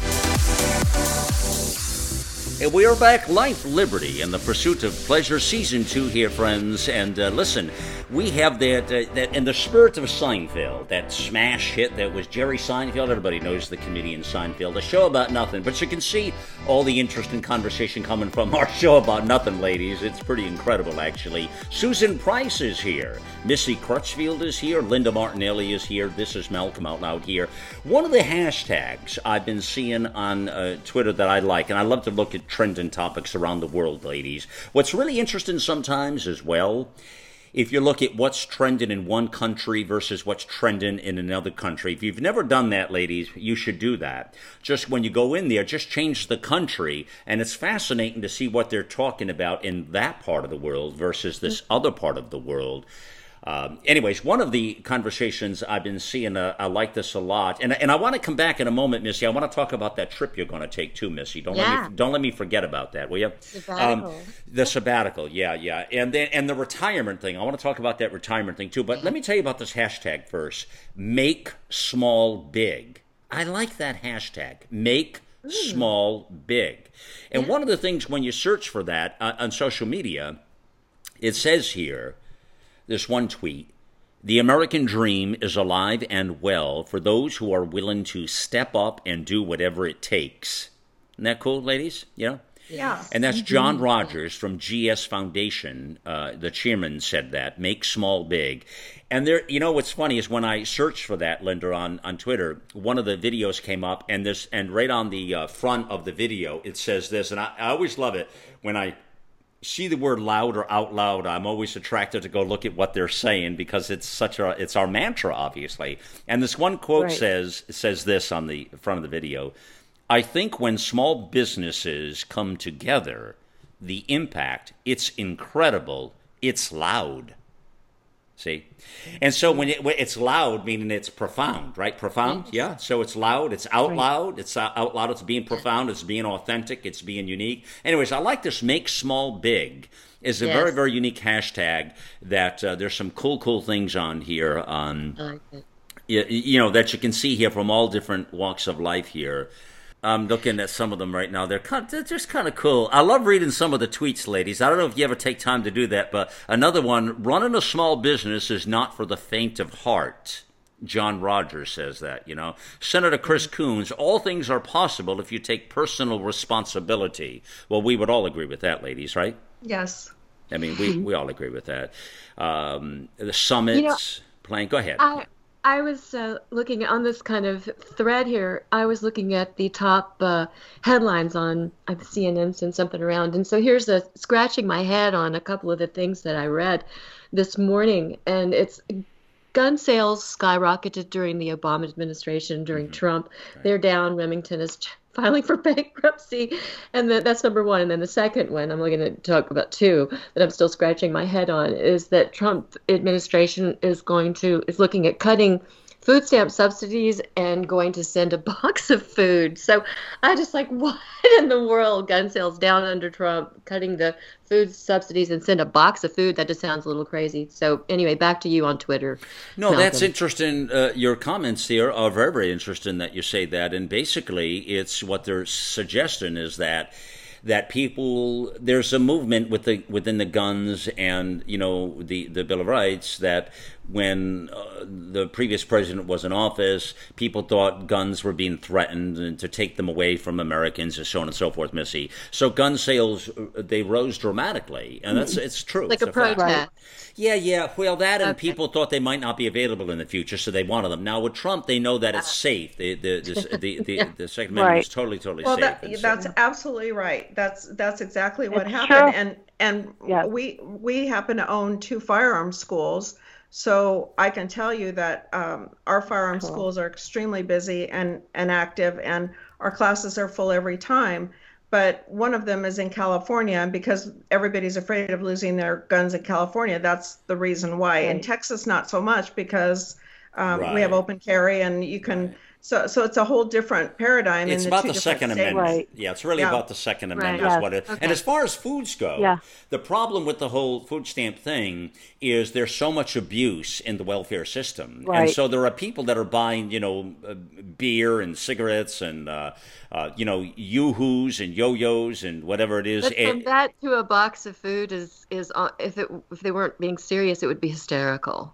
And we are back, Life, Liberty, and the Pursuit of Pleasure, Season 2 here, friends. And uh, listen, we have that, uh, that, in the spirit of Seinfeld, that smash hit that was Jerry Seinfeld. Everybody knows the comedian Seinfeld, a show about nothing. But you can see all the interest and conversation coming from our show about nothing, ladies. It's pretty incredible, actually. Susan Price is here. Missy Crutchfield is here. Linda Martinelli is here. This is Malcolm Out Loud here. One of the hashtags I've been seeing on uh, Twitter that I like, and I love to look at trending topics around the world, ladies. What's really interesting sometimes as well, if you look at what's trending in one country versus what's trending in another country, if you've never done that, ladies, you should do that. Just when you go in there, just change the country, and it's fascinating to see what they're talking about in that part of the world versus this other part of the world. Um, anyways, one of the conversations I've been seeing, uh, I like this a lot, and and I want to come back in a moment, Missy. I want to talk about that trip you're going to take too, Missy. Don't Yeah. let me don't let me forget about that, will you? Sabbatical. the sabbatical, yeah, yeah, and then and the retirement thing. I want to talk about that retirement thing too. But let me tell you about this hashtag first. Make small big. I like that hashtag. Make small big. And one of the things when you search for that uh, on social media, it says here this one tweet the American dream is alive and well for those who are willing to step up and do whatever it takes. Isn't that cool, ladies? You know? Yeah. And that's John Rogers from GS Foundation. Uh, the chairman said that make small big. And there, you know, what's funny is when I searched for that, Linda, on, on Twitter, one of the videos came up, and this, and right on the uh, front of the video, it says this, and I, I always love it when I see the word loud or out loud, I'm always attracted to go look at what they're saying because it's such a it's our mantra, obviously. And this one quote Right. says says this on the front of the video. I think when small businesses come together, the impact it's incredible. It's loud. See, and so when, it, when it's loud, meaning it's profound, right? Profound, yeah. So it's loud, it's out loud, it's out out loud, it's being profound, it's being authentic, it's being unique. Anyways, I like this. Make small big is a Yes. very very unique hashtag. That uh, there's some cool cool things on here. Um, I like it. you, you know that you can see here from all different walks of life here. I'm looking at some of them right now. They're kind, they're just kind of cool. I love reading some of the tweets, ladies. I don't know if you ever take time to do that, but another one: running a small business is not for the faint of heart. John Rogers says that. You know, Senator Chris Coons: all things are possible if you take personal responsibility. Well, we would all agree with that, ladies, right? Yes. I mean, we, we all agree with that. Um, the summits, playing. Go ahead. I I was uh, looking on this kind of thread here. I was looking at the top uh, headlines on CNN and something around, and so here's a scratching my head on a couple of the things that I read this morning, and it's gun sales skyrocketed during the Obama administration, during mm-hmm. Trump. They're down. Remington is filing for bankruptcy, and the, that's number one. And then the second one, I'm going to talk about two that I'm still scratching my head on, is that Trump administration is going to is looking at cutting food stamp subsidies and going to send a box of food. So I just like, what in the world? Gun sales down under Trump, cutting the food subsidies and send a box of food. That just sounds a little crazy. So anyway, back to you on Twitter. No, that's interesting. Uh, your comments here are very, very interesting that you say that. And basically, it's what they're suggesting is that that people there's a movement with the within the guns and you know the the Bill of Rights that when uh, the previous president was in office, people thought guns were being threatened and to take them away from Americans and so on and so forth, Missy. So gun sales uh, they rose dramatically, and that's it's true. like It's a fact. protest. Yeah, yeah. Well, that and Okay. people thought they might not be available in the future, so they wanted them. Now with Trump, they know that it's safe. The the the the, the, the Second Amendment Right. is totally totally Well, safe. that, And so- that's absolutely right. That's that's exactly what It's happened. true. And and Yeah. we we happen to own two firearms schools, so I can tell you that um, our firearms Cool. schools are extremely busy and and active, and our classes are full every time. But one of them is in California, and because everybody's afraid of losing their guns in California, that's the reason why. In Texas, not so much because um, we have open carry, and you can Right. So, so it's a whole different paradigm. It's in about two the Second states. Amendment. Right. Yeah, it's really Yeah. about the Second Right. Amendment. Yes. What it, Okay. And as far as foods go, Yeah. the problem with the whole food stamp thing is there's so much abuse in the welfare system, and so there are people that are buying, you know, uh, beer and cigarettes and uh, uh, you know, yoo-hoos and yo-yos and whatever it is. But from And- that to a box of food is is uh, if it if they weren't being serious, it would be hysterical.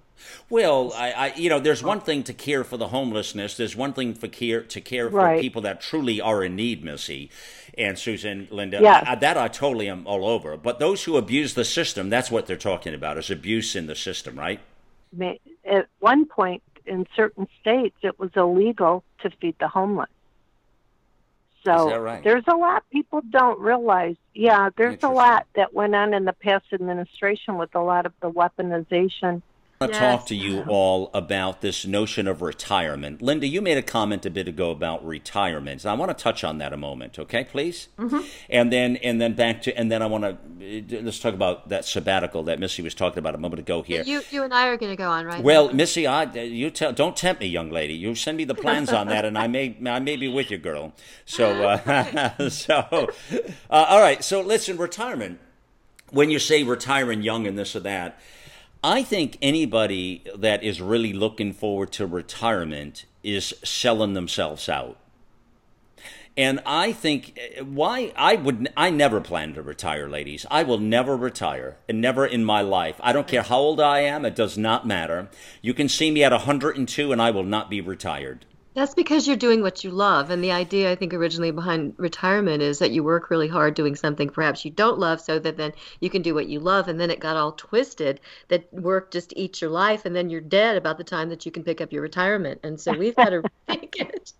Well, I, I, you know, there's one thing to care for the homelessness. There's one thing for care to care for Right. people that truly are in need, Missy and Susan, Linda. Yes. I, that I totally am all over. But those who abuse the system, that's what they're talking about: is abuse in the system, right? At one point in certain states, it was illegal to feed the homeless. So right? there's a lot people don't realize. Yeah, there's a lot that went on in the past administration with a lot of the weaponization. I want to Yes. talk to you all about this notion of retirement. Linda, you made a comment a bit ago about retirement. I want to touch on that a moment, okay, please? Mm-hmm. And then, and then back to, and then I want to let's talk about that sabbatical that Missy was talking about a moment ago here. You you and I are going to go on, right? Well, Missy, I you tell don't tempt me, young lady. You send me the plans on that, and I may I may be with you, girl. So uh, so uh, all right. So listen, retirement. When you say retiring young and this or that, I think anybody that is really looking forward to retirement is selling themselves out. And I think uh, why I would I never plan to retire, ladies. I will never retire, and never in my life. I don't care how old I am; it does not matter. You can see me at 102, and I will not be retired. That's because you're doing what you love. And the idea, I think, originally behind retirement is that you work really hard doing something perhaps you don't love so that then you can do what you love. And then it got all twisted that work just eats your life and then you're dead about the time that you can pick up your retirement. And so we've got to rethink it.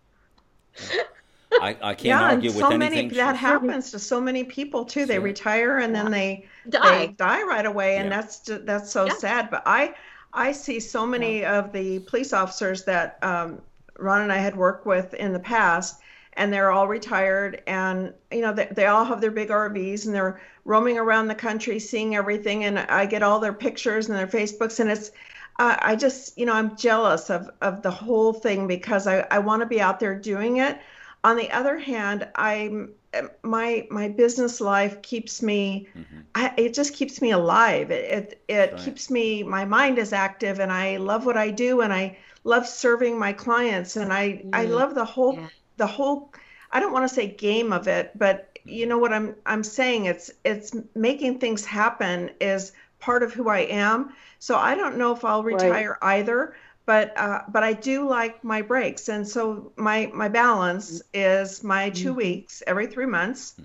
I, I can't yeah, argue and with so anything. many that happens to so many people too. They Sure. retire and then they Die. they die right away, and Yeah. that's that's so Yeah. sad. But I I see so many of the police officers that um, Ron and I had worked with in the past, and they're all retired, and you know they, they all have their big RVs and they're roaming around the country, seeing everything, and I get all their pictures and their Facebooks, and it's uh, I just you know I'm jealous of of the whole thing because I I want to be out there doing it. On the other hand, I'm my my business life keeps me I, it just keeps me alive it it, it Right. keeps me my mind is active and i love what i do and i love serving my clients and i i Mm. love the whole Yeah. the whole i don't want to say game of it but you know what i'm i'm saying it's it's making things happen is part of who i am so i don't know if i'll Right. retire either but uh, but I do like my breaks, and so my my balance is my 2 weeks every three months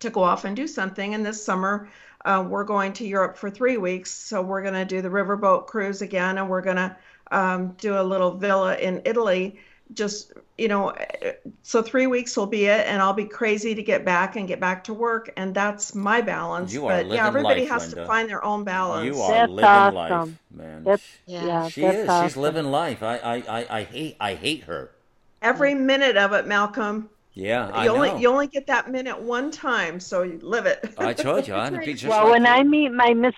to go off and do something. And this summer, uh, we're going to Europe for three weeks, so we're going to do the riverboat cruise again, and we're going to um, do a little villa in Italy. Just you know, so three weeks will be it, and I'll be crazy to get back and get back to work, and that's my balance. You are but living yeah, everybody life, has Linda. to find their own balance. You are That's living life, awesome. man. That's Yeah. yeah, she that's is. awesome. She's living life. I, I, I, I hate I hate her. Every minute of it, Malcolm. Yeah, I you know. only you only get that minute one time, so you live it. I told you I'd be just well, like when you. I meet my miss,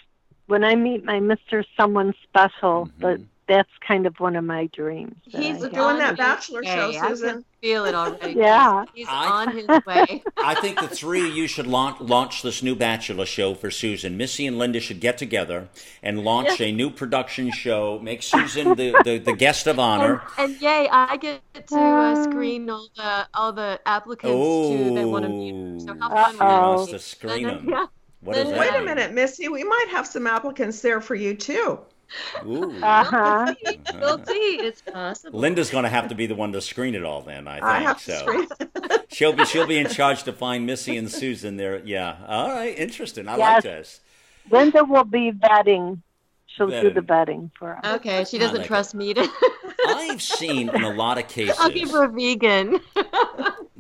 when I meet my Mister Someone Special, Mm-hmm. but that's kind of one of my dreams. He's I doing have. that Bachelor his show, way. I Susan. can feel it already. Yeah. He's I- on his way. I think the three of you should launch, launch this new Bachelor show for Susan. Missy and Linda should get together and launch a new production show. Make Susan the, the, the guest of honor. and yay, I get to uh, screen all the all the applicants too that want to meet her. So how fun Uh-oh. would that to screen them. Yeah. What that Wait a minute, Missy. We might have some applicants there for you too. Ooh. Uh-huh. We'll see. It's possible. Linda's going to have to be the one to screen it all. Then I think I have so. screen. She'll be she'll be in charge to find Missy and Susan there. Yeah. All right. Interesting. I Yes. like this. Linda will be vetting. She'll do the vetting for us. Okay, she doesn't like trust me to. I've seen in a lot of cases. I'll give her a vegan.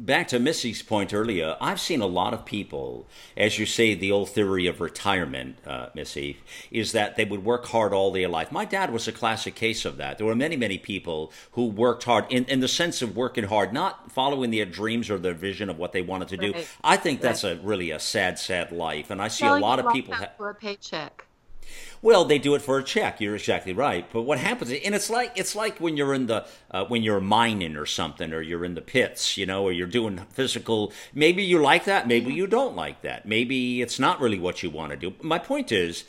Back to Missy's point earlier, I've seen a lot of people, as you say, the old theory of retirement, uh, Missy, is that they would work hard all their life. My dad was a classic case of that. There were many, many people who worked hard in, in the sense of working hard, not following their dreams or their vision of what they wanted to do. Right. I think that's a really a sad, sad life, and I see a lot of people. Ha- for a paycheck. Well, they do it for a check. You're exactly right. But what happens, and it's like it's like when you're in the uh, when you're mining or something, or you're in the pits, you know, or you're doing physical. Maybe you like that. Maybe you don't like that. Maybe it's not really what you want to do. My point is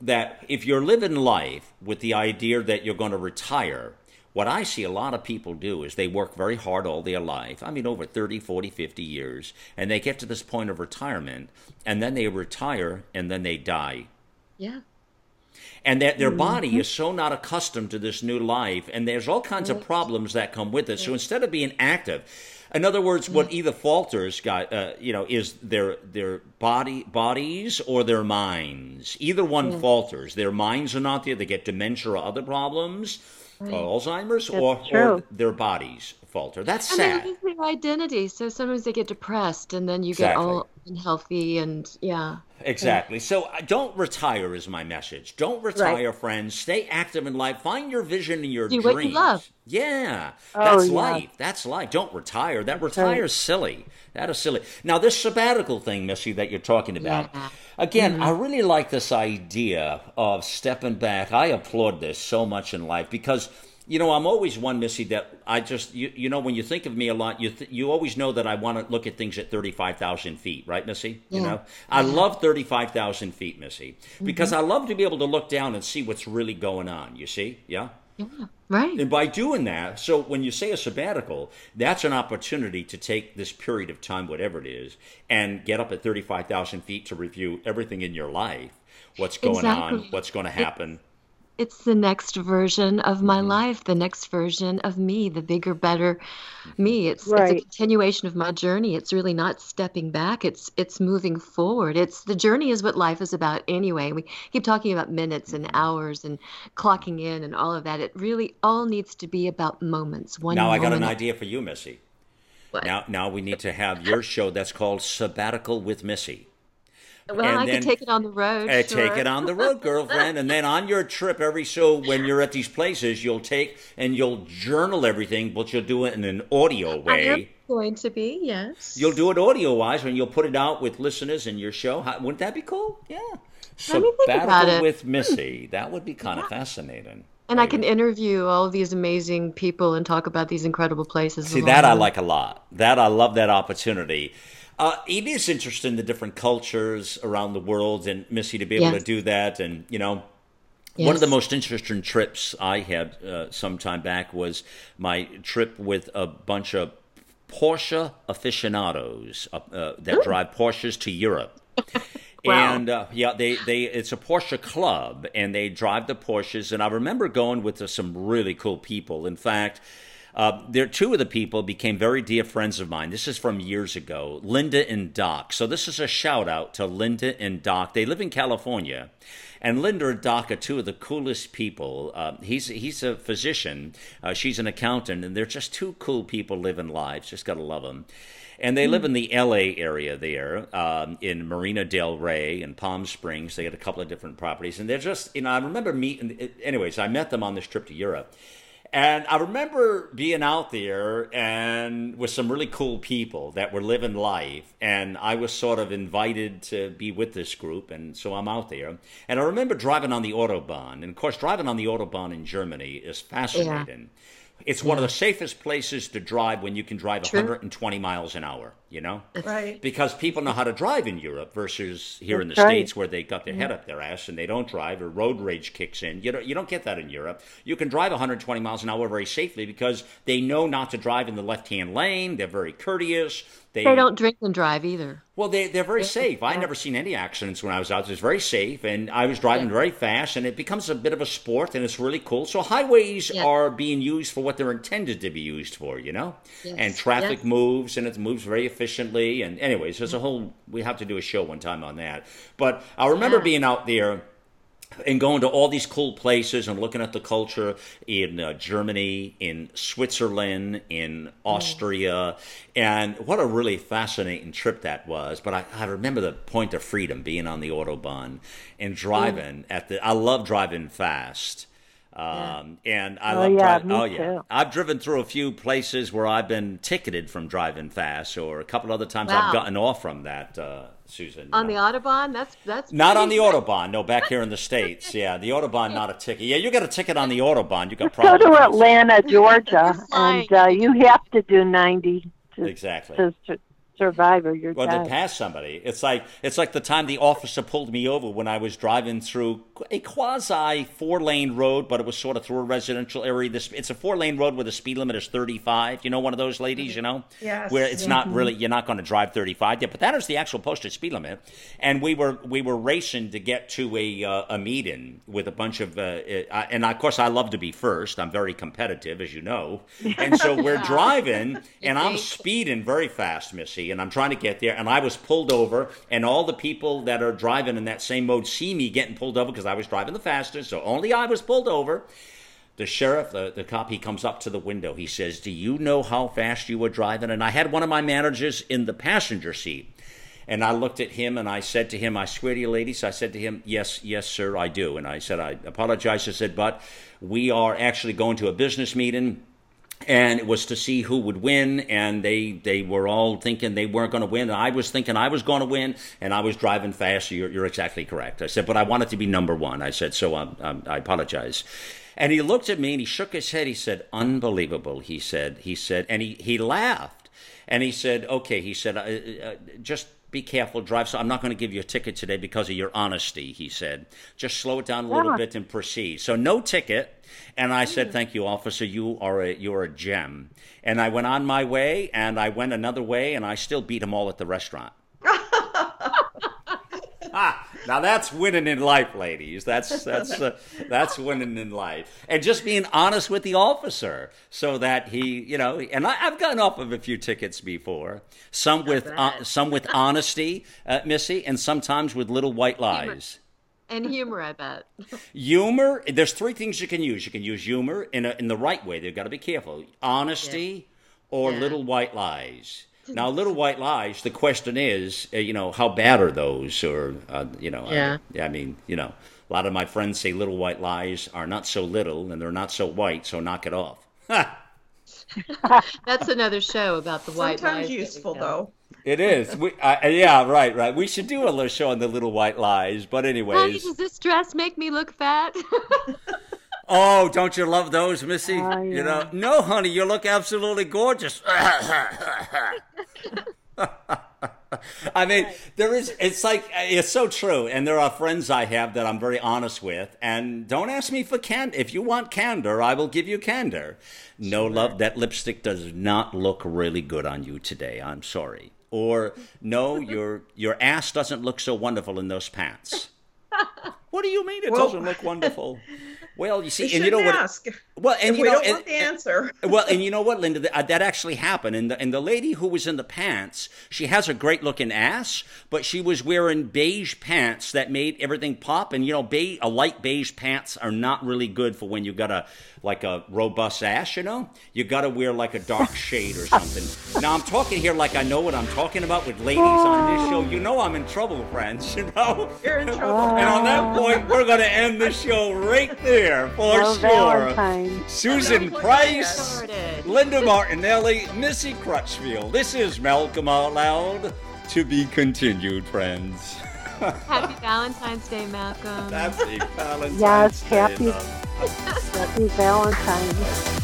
that if you're living life with the idea that you're going to retire, what I see a lot of people do is they work very hard all their life. I mean, over 30, 40, 50 years, and they get to this point of retirement, and then they retire, and then they die. Yeah and that their body mm-hmm. is so not accustomed to this new life and there's all kinds of problems that come with it. So instead of being active in other words what either falters got uh, you know is their their body bodies or their minds. Either one falters. Their minds are not there. They get dementia or other problems right. alzheimer's or, or, their bodies falter. That's and sad. and their identity. So sometimes they get depressed and then you exactly. get all unhealthy and yeah Exactly. So uh, don't retire is my message. Don't retire, right. friends. Stay active in life. Find your vision and your Do dreams. What you love. Yeah, oh, that's yeah. life. That's life. Don't retire. That retire is silly. That is silly. Now this sabbatical thing, Missy, that you're talking about. Yeah. Again, mm-hmm. I really like this idea of stepping back. I applaud this so much in life because you know, I'm always one, Missy, that I just, you, you know, when you think of me a lot, you th- you always know that I want to look at things at 35,000 feet, right, Missy? Yeah. You know, I yeah. love 35,000 feet, Missy, because mm-hmm. I love to be able to look down and see what's really going on, you see? Yeah? Yeah, right. And by doing that, so when you say a sabbatical, that's an opportunity to take this period of time, whatever it is, and get up at 35,000 feet to review everything in your life, what's going exactly. on, what's going to happen. It- it's the next version of my mm-hmm. life, the next version of me, the bigger, better me. It's, right. it's a continuation of my journey. It's really not stepping back. It's it's moving forward. It's the journey is what life is about anyway. We keep talking about minutes and hours and clocking in and all of that. It really all needs to be about moments. One. Now I got an idea for you, Missy. What? Now now we need to have your show that's called Sabbatical with Missy. Well, and I then, could take it on the road. Uh, sure. Take it on the road, girlfriend. and then on your trip, every so when you're at these places, you'll take and you'll journal everything, but you'll do it in an audio way. I am going to be, yes. You'll do it audio wise, and you'll put it out with listeners in your show. How, wouldn't that be cool? Yeah. Sabbatical with Missy. That would be kind yeah. of fascinating. And I can interview all of these amazing people and talk about these incredible places. See, that I like a lot. That I love that opportunity. Uh, it is interesting the different cultures around the world, and Missy to be able to do that, and you know. Yes. One of the most interesting trips I had uh, some time back was my trip with a bunch of Porsche aficionados uh, uh that Ooh. drive Porsches to Europe. Wow. And uh, yeah, they, they it's a Porsche club, and they drive the Porsches. And I remember going with uh, some really cool people. In fact, uh, there, two of the people became very dear friends of mine. This is from years ago, Linda and Doc. So this is a shout out to Linda and Doc. They live in California, and Linda and Doc are two of the coolest people. Uh, he's he's a physician, uh, she's an accountant, and they're just two cool people living lives. Just gotta love them. And they live in the LA area there, um, in Marina Del Rey and Palm Springs. They got a couple of different properties, and they're just you know I remember meeting. Anyways, I met them on this trip to Europe and I remember being out there and with some really cool people that were living life. And I was sort of invited to be with this group. And so I'm out there. And I remember driving on the Autobahn. And of course, driving on the Autobahn in Germany is fascinating. Yeah. It's one of the safest places to drive when you can drive True. 120 miles an hour, you know? Right. Because people know how to drive in Europe versus here That's in the right. States where they got their head up their ass and they don't drive or road rage kicks in. You don't, you don't get that in Europe. You can drive 120 miles an hour very safely because they know not to drive in the left hand lane. They're very courteous. They, they don't drink and drive either. Well, they, they're very safe. I never seen any accidents when I was out. It's very safe, and I was driving yeah. very fast, and it becomes a bit of a sport, and it's really cool. So highways yeah. are being used for what they're intended to be used for, you know. Yes. And traffic yes. moves, and it moves very efficiently. And anyways, there's a mm-hmm. whole. We have to do a show one time on that. But I remember yeah. being out there and going to all these cool places and looking at the culture in uh, Germany, in Switzerland, in Austria, and what a really fascinating trip that was. But I, I remember the point of freedom being on the autobahn and driving mm. at the. I love driving fast. Um, and I Oh, love yeah, driving. Oh yeah, too. I've driven through a few places where I've been ticketed from driving fast, or a couple other times Wow. I've gotten off from that. Uh, Susan, On the Autobahn, that's that's not on the pretty- autobahn. No, back here in the states. Yeah, the autobahn, not a ticket. Yeah, you got a ticket on the autobahn. You got Go problems. to Atlanta, Georgia, and uh, you have to do 90 to, Exactly. to sur- survive or you're Well, dead. to pass somebody, it's like it's like the time the officer pulled me over when I was driving through a quasi four lane road, but it was sort of through a residential area. This it's a four lane road where the speed limit is thirty five. You know, one of those ladies, you know, Yes. where it's not really you're not going to drive thirty five. Yeah, but that is the actual posted speed limit. And we were we were racing to get to a uh, a meeting with a bunch of uh, uh, and of course I love to be first. I'm very competitive, as you know, and so we're driving and I'm speeding very fast, Missy, and I'm trying to get there. And I was pulled over, and all the people that are driving in that same mode see me getting pulled over because I was driving the fastest. So only I was pulled over. The sheriff, the, the cop, he comes up to the window. He says, Do you know how fast you were driving? And I had one of my managers in the passenger seat. And I looked at him and I said to him, I swear to you, ladies, I said to him, Yes, yes, sir, I do. And I said, I apologize. I said, But we are actually going to a business meeting and it was to see who would win and they they were all thinking they weren't going to win. And i was thinking i was going to win and i was driving fast. You're, you're exactly correct. I said but i wanted to be number one. I said so um, um, i apologize. And he looked at me and he shook his head. He said unbelievable he said. He said and he, he laughed. And he said okay he said uh, uh, just be careful drive so i'm not going to give you a ticket today because of your honesty he said just slow it down a little Yeah. bit and proceed so no ticket and I said, "Thank you, officer. You are a you're a gem." And I went on my way, and I went another way, and I still beat them all at the restaurant. ah, now that's winning in life, ladies. That's that's uh, that's winning in life, and just being honest with the officer, so that he, you know, and I, I've gotten off of a few tickets before, some with uh, some with honesty, uh, Missy, and sometimes with little white lies. and humor. I bet. Humor. There's three things you can use. You can use humor in a, in the right way. They've got to be careful. Honesty or Yeah. little white lies. Now, little white lies. The question is, uh, you know, how bad are those? Or uh, you know, Yeah. I, I mean, you know, a lot of my friends say little white lies are not so little and they're not so white. So knock it off. That's another show about the white Sometimes lies useful though. It is. We, uh, yeah, right, right. We should do a little show on the little white lies. But Honey, does this dress make me look fat? Oh, don't you love those, Missy? Ah, you yeah. know, no, honey, you look absolutely gorgeous. I mean, there is, it's like, it's so true. And there are friends I have that I'm very honest with. And don't ask me for candor. If you want candor, I will give you candor. No, love, that lipstick does not look really good on you today. I'm sorry. Or, no, your, your ass doesn't look so wonderful in those pants. What do you mean it Well- doesn't look wonderful? Well, you see, and you know what? ask. Well, and if you we know, don't and- want the answer. well, and you know what, Linda, that, uh, that actually happened. And the, and the lady who was in the pants, she has a great looking ass, but she was wearing beige pants that made everything pop. And you know, beige, a light beige pants are not really good for when you got a like a robust ass. You know, you got to wear like a dark shade or something. now I'm talking here like I know what I'm talking about with ladies on this show. You know, I'm in trouble, friends. You know. You're in trouble. And on that point, we're going to end the show right there for Well, sure. Valentine. Susan Price, Linda Martinelli, Missy Crutchfield. This is Malcolm Out Loud. To be continued, friends. happy Valentine's Day, Malcolm. Happy Valentine's yes, Day. Happy, happy Valentine's.